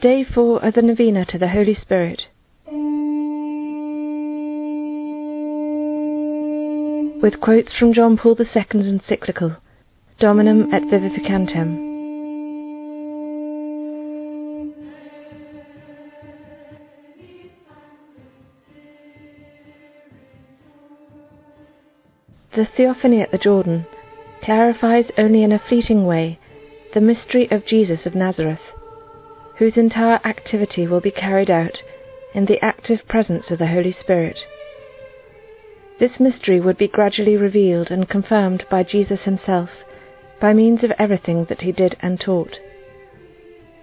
Day 4 of the Novena to the Holy Spirit. With quotes from John Paul II's encyclical, Dominum et Vivificantem. The Theophany at the Jordan clarifies only in a fleeting way the mystery of Jesus of Nazareth whose entire activity will be carried out in the active presence of the Holy Spirit. This mystery would be gradually revealed and confirmed by Jesus himself by means of everything that he did and taught.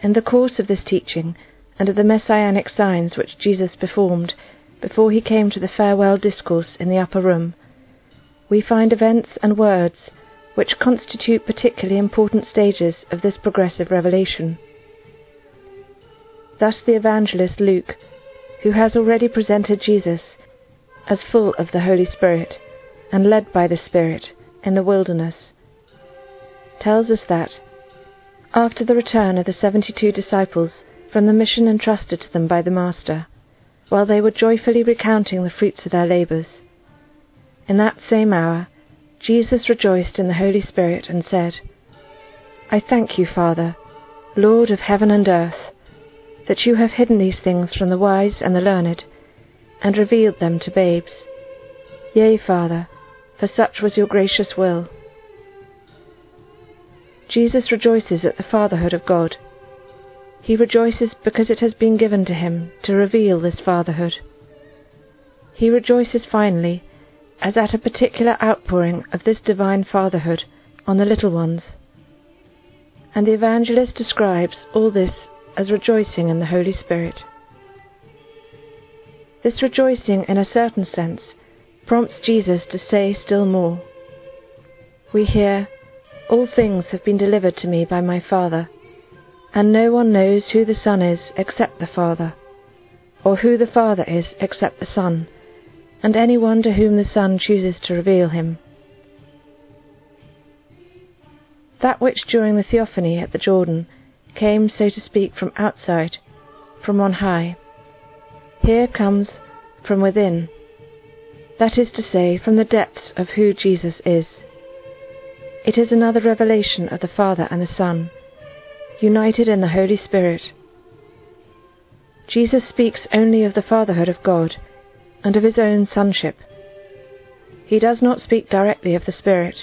In the course of this teaching and of the messianic signs which Jesus performed before he came to the farewell discourse in the upper room, we find events and words which constitute particularly important stages of this progressive revelation. Thus the evangelist Luke, who has already presented Jesus as full of the Holy Spirit and led by the Spirit in the wilderness, tells us that, after the return of the seventy two disciples from the mission entrusted to them by the Master, while they were joyfully recounting the fruits of their labours, in that same hour Jesus rejoiced in the Holy Spirit and said, I thank you, Father, Lord of heaven and earth that you have hidden these things from the wise and the learned, and revealed them to babes. Yea, Father, for such was your gracious will. Jesus rejoices at the fatherhood of God. He rejoices because it has been given to him to reveal this fatherhood. He rejoices finally as at a particular outpouring of this divine fatherhood on the little ones. And the evangelist describes all this as rejoicing in the Holy Spirit. This rejoicing, in a certain sense, prompts Jesus to say still more. We hear, All things have been delivered to me by my Father, and no one knows who the Son is except the Father, or who the Father is except the Son, and any one to whom the Son chooses to reveal him. That which during the theophany at the Jordan came, so to speak, from outside, from on high. Here comes from within, that is to say, from the depths of who Jesus is. It is another revelation of the Father and the Son, united in the Holy Spirit. Jesus speaks only of the fatherhood of God and of his own sonship. He does not speak directly of the Spirit,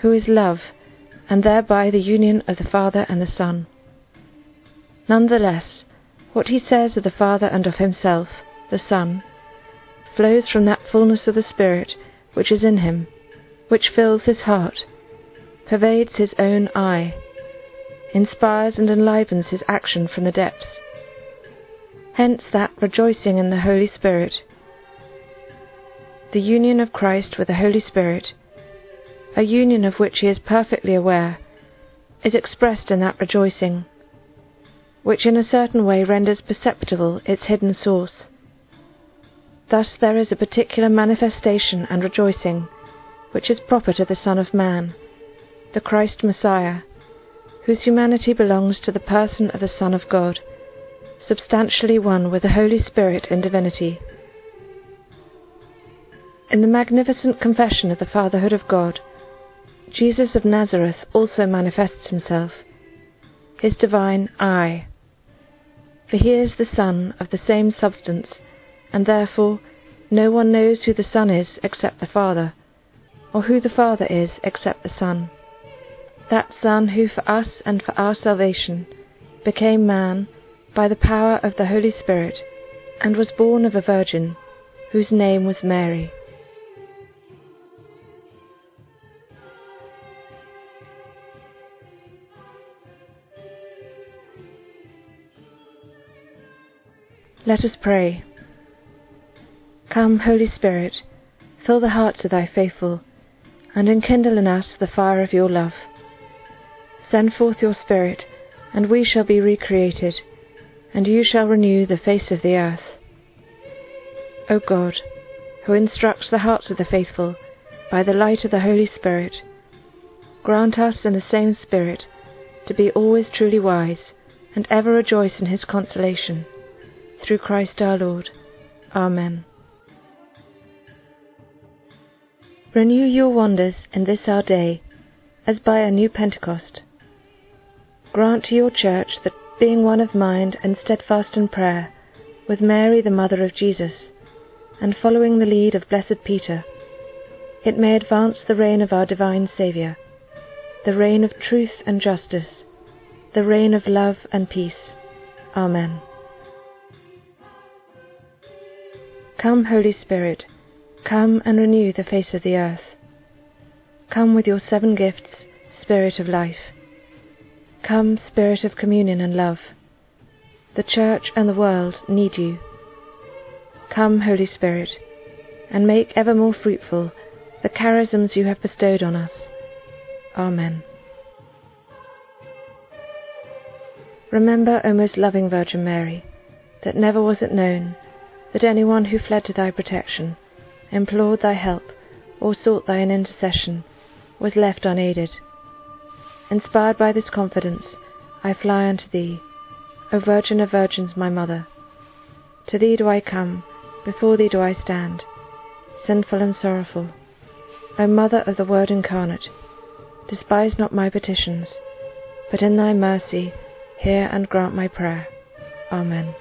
who is love, and thereby the union of the Father and the Son. Nonetheless, what he says of the Father and of himself, the Son, flows from that fullness of the Spirit which is in him, which fills his heart, pervades his own I, inspires and enlivens his action from the depths. Hence that rejoicing in the Holy Spirit. The union of Christ with the Holy Spirit, a union of which he is perfectly aware, is expressed in that rejoicing which in a certain way renders perceptible its hidden source. Thus there is a particular manifestation and rejoicing which is proper to the Son of Man, the Christ Messiah, whose humanity belongs to the person of the Son of God, substantially one with the Holy Spirit in divinity. In the magnificent confession of the Fatherhood of God, Jesus of Nazareth also manifests himself, his divine I for he is the Son of the same substance, and therefore no one knows who the Son is except the Father, or who the Father is except the Son. That Son who for us and for our salvation became man by the power of the Holy Spirit, and was born of a virgin, whose name was Mary. Let us pray. Come, Holy Spirit, fill the hearts of thy faithful, and enkindle in us the fire of your love. Send forth your Spirit, and we shall be recreated, and you shall renew the face of the earth. O God, who instructs the hearts of the faithful by the light of the Holy Spirit, grant us in the same Spirit to be always truly wise and ever rejoice in his consolation. Through Christ our Lord. Amen. Renew your wonders in this our day, as by a new Pentecost. Grant to your Church that, being one of mind and steadfast in prayer, with Mary the Mother of Jesus, and following the lead of blessed Peter, it may advance the reign of our divine Saviour, the reign of truth and justice, the reign of love and peace. Amen. Come, Holy Spirit, come and renew the face of the earth. Come with your seven gifts, Spirit of life. Come, Spirit of communion and love. The Church and the world need you. Come, Holy Spirit, and make ever more fruitful the charisms you have bestowed on us. Amen. Remember, O most loving Virgin Mary, that never was it known that anyone who fled to thy protection, implored thy help, or sought thine intercession was left unaided. Inspired by this confidence, I fly unto thee, O Virgin of Virgins, my Mother. To thee do I come, before thee do I stand, sinful and sorrowful. O Mother of the Word incarnate, despise not my petitions, but in thy mercy hear and grant my prayer. Amen.